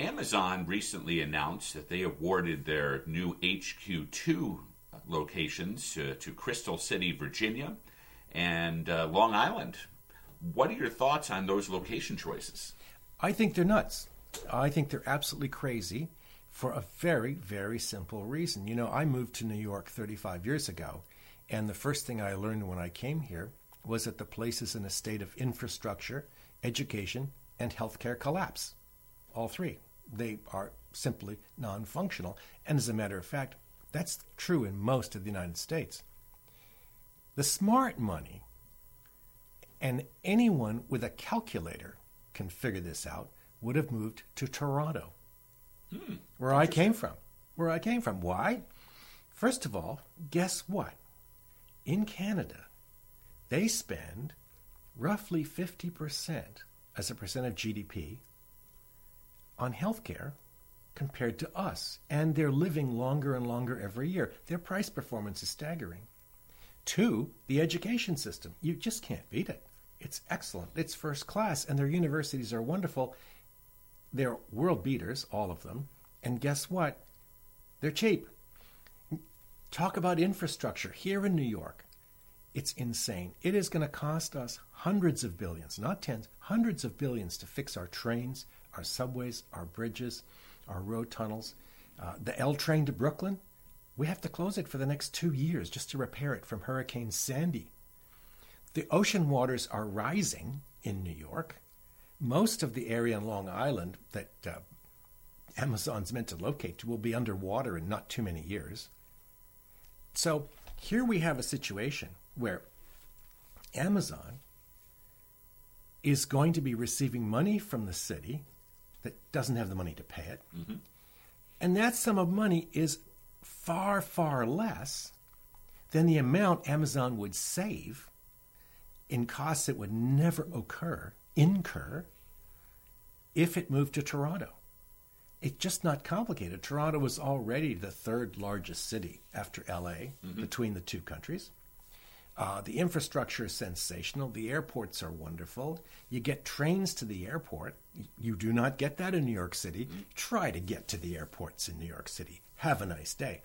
Amazon recently announced that they awarded their new HQ2 locations to, to Crystal City, Virginia, and uh, Long Island. What are your thoughts on those location choices? I think they're nuts. I think they're absolutely crazy for a very, very simple reason. You know, I moved to New York 35 years ago, and the first thing I learned when I came here was that the place is in a state of infrastructure, education, and healthcare collapse. All three. They are simply non functional. And as a matter of fact, that's true in most of the United States. The smart money, and anyone with a calculator can figure this out, would have moved to Toronto, hmm. where I came from. Where I came from. Why? First of all, guess what? In Canada, they spend roughly 50% as a percent of GDP on healthcare compared to us. And they're living longer and longer every year. Their price performance is staggering. Two, the education system. You just can't beat it. It's excellent. It's first class, and their universities are wonderful. They're world beaters, all of them. And guess what? They're cheap. Talk about infrastructure here in New York. It's insane. It is going to cost us hundreds of billions, not tens, hundreds of billions to fix our trains, our subways, our bridges, our road tunnels. Uh, the L train to Brooklyn, we have to close it for the next two years just to repair it from Hurricane Sandy. The ocean waters are rising in New York. Most of the area on Long Island that uh, Amazon's meant to locate will be underwater in not too many years. So here we have a situation where Amazon is going to be receiving money from the city that doesn't have the money to pay it. Mm-hmm. And that sum of money is far, far less than the amount Amazon would save in costs that would never occur, incur, if it moved to Toronto. It's just not complicated. Toronto was already the third largest city after LA mm-hmm. between the two countries. Uh, the infrastructure is sensational. The airports are wonderful. You get trains to the airport. You do not get that in New York City. Mm-hmm. Try to get to the airports in New York City. Have a nice day.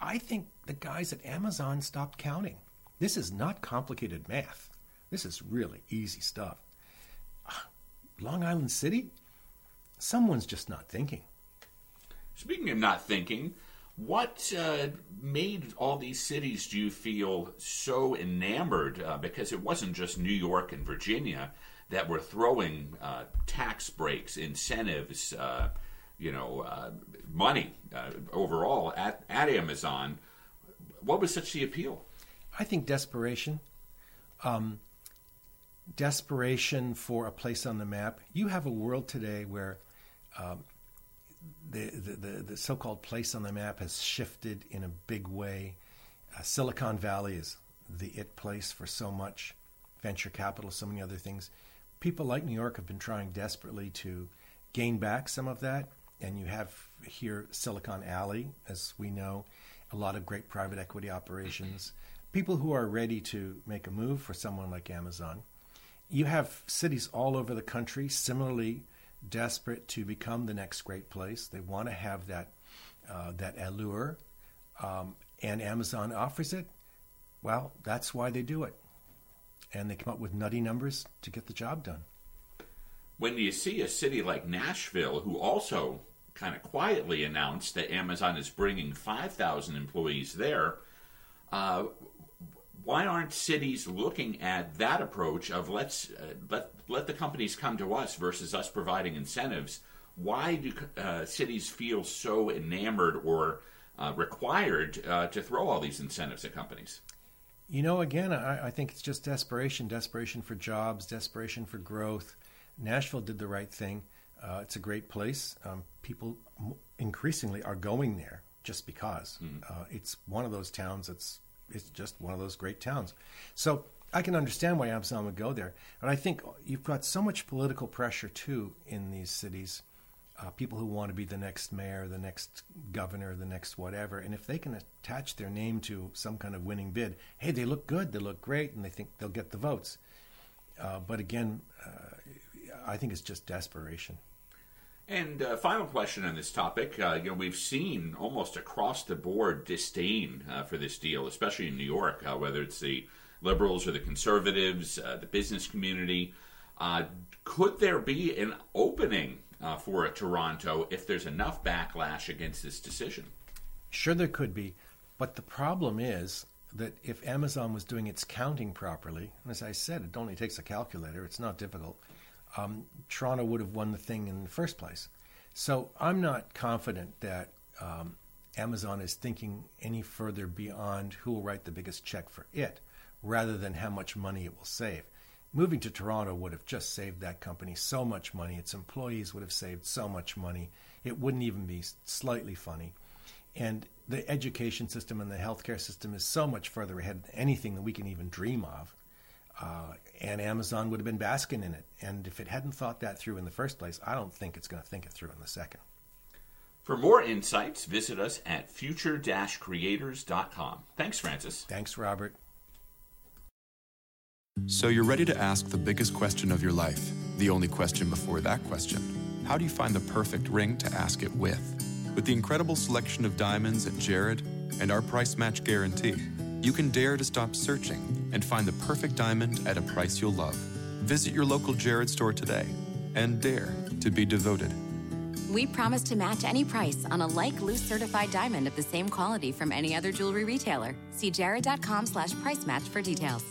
I think the guys at Amazon stopped counting. This is not complicated math. This is really easy stuff. Long Island City? Someone's just not thinking. Speaking of not thinking, what uh, made all these cities, do you feel, so enamored? Uh, because it wasn't just New York and Virginia that were throwing uh, tax breaks, incentives, uh, you know, uh, money uh, overall at, at Amazon. What was such the appeal? I think desperation. Um, desperation for a place on the map. You have a world today where um, the, the, the, so-called place on the map has shifted in a big way. Uh, Silicon Valley is the it place for so much venture capital, so many other things. People like New York have been trying desperately to gain back some of that, and you have here Silicon Alley, as we know, a lot of great private equity operations, people who are ready to make a move for someone like Amazon. You have cities all over the country similarly desperate to become the next great place. They want to have that uh, that allure, um, and Amazon offers it. Well, that's why they do it, and they come up with nutty numbers to get the job done. When you see a city like Nashville, who also kind of quietly announced that Amazon is bringing 5,000 employees there, uh, why aren't cities looking at that approach of let's uh, let let the companies come to us versus us providing incentives? Why do uh, cities feel so enamored or uh, required uh, to throw all these incentives at companies? You know, again, I, I, think it's just desperation desperation for jobs, desperation for growth. Nashville did the right thing. Uh, it's a great place. Um, people increasingly are going there just because. Mm. it's one of those towns that's it's just one of those great towns. So I can understand why Amazon would go there. But I think you've got so much political pressure too in these cities. Uh, people who want to be the next mayor, the next governor, the next whatever. And if they can attach their name to some kind of winning bid, hey, they look good, they look great, and they think they'll get the votes. Uh, but again, uh, I think it's just desperation. And uh, final question on this topic. Uh, you know, we've seen almost across the board disdain uh, for this deal, especially in New York, uh, whether it's the liberals or the conservatives, uh, the business community. Uh, could there be an opening for a Toronto if there's enough backlash against this decision? Sure, there could be. But the problem is that if Amazon was doing its counting properly, and as I said, it only takes a calculator, it's not difficult, um, Toronto would have won the thing in the first place. So I'm not confident that um, Amazon is thinking any further beyond who will write the biggest check for it, rather than how much money it will save. Moving to Toronto would have just saved that company so much money. Its employees would have saved so much money. It wouldn't even be slightly funny. And the education system and the healthcare system is so much further ahead than anything that we can even dream of. Uh, and Amazon would have been basking in it. And if it hadn't thought that through in the first place, I don't think it's going to think it through in the second. For more insights, visit us at future creators.com. Thanks, Francis. Thanks, Robert. So you're ready to ask the biggest question of your life, the only question before that question. How do you find the perfect ring to ask it with? With the incredible selection of diamonds at Jared and our price match guarantee, you can dare to stop searching and find the perfect diamond at a price you'll love. Visit your local Jared store today and dare to be devoted. We promise to match any price on a like loose certified diamond of the same quality from any other jewelry retailer. See jared.com slash price match for details.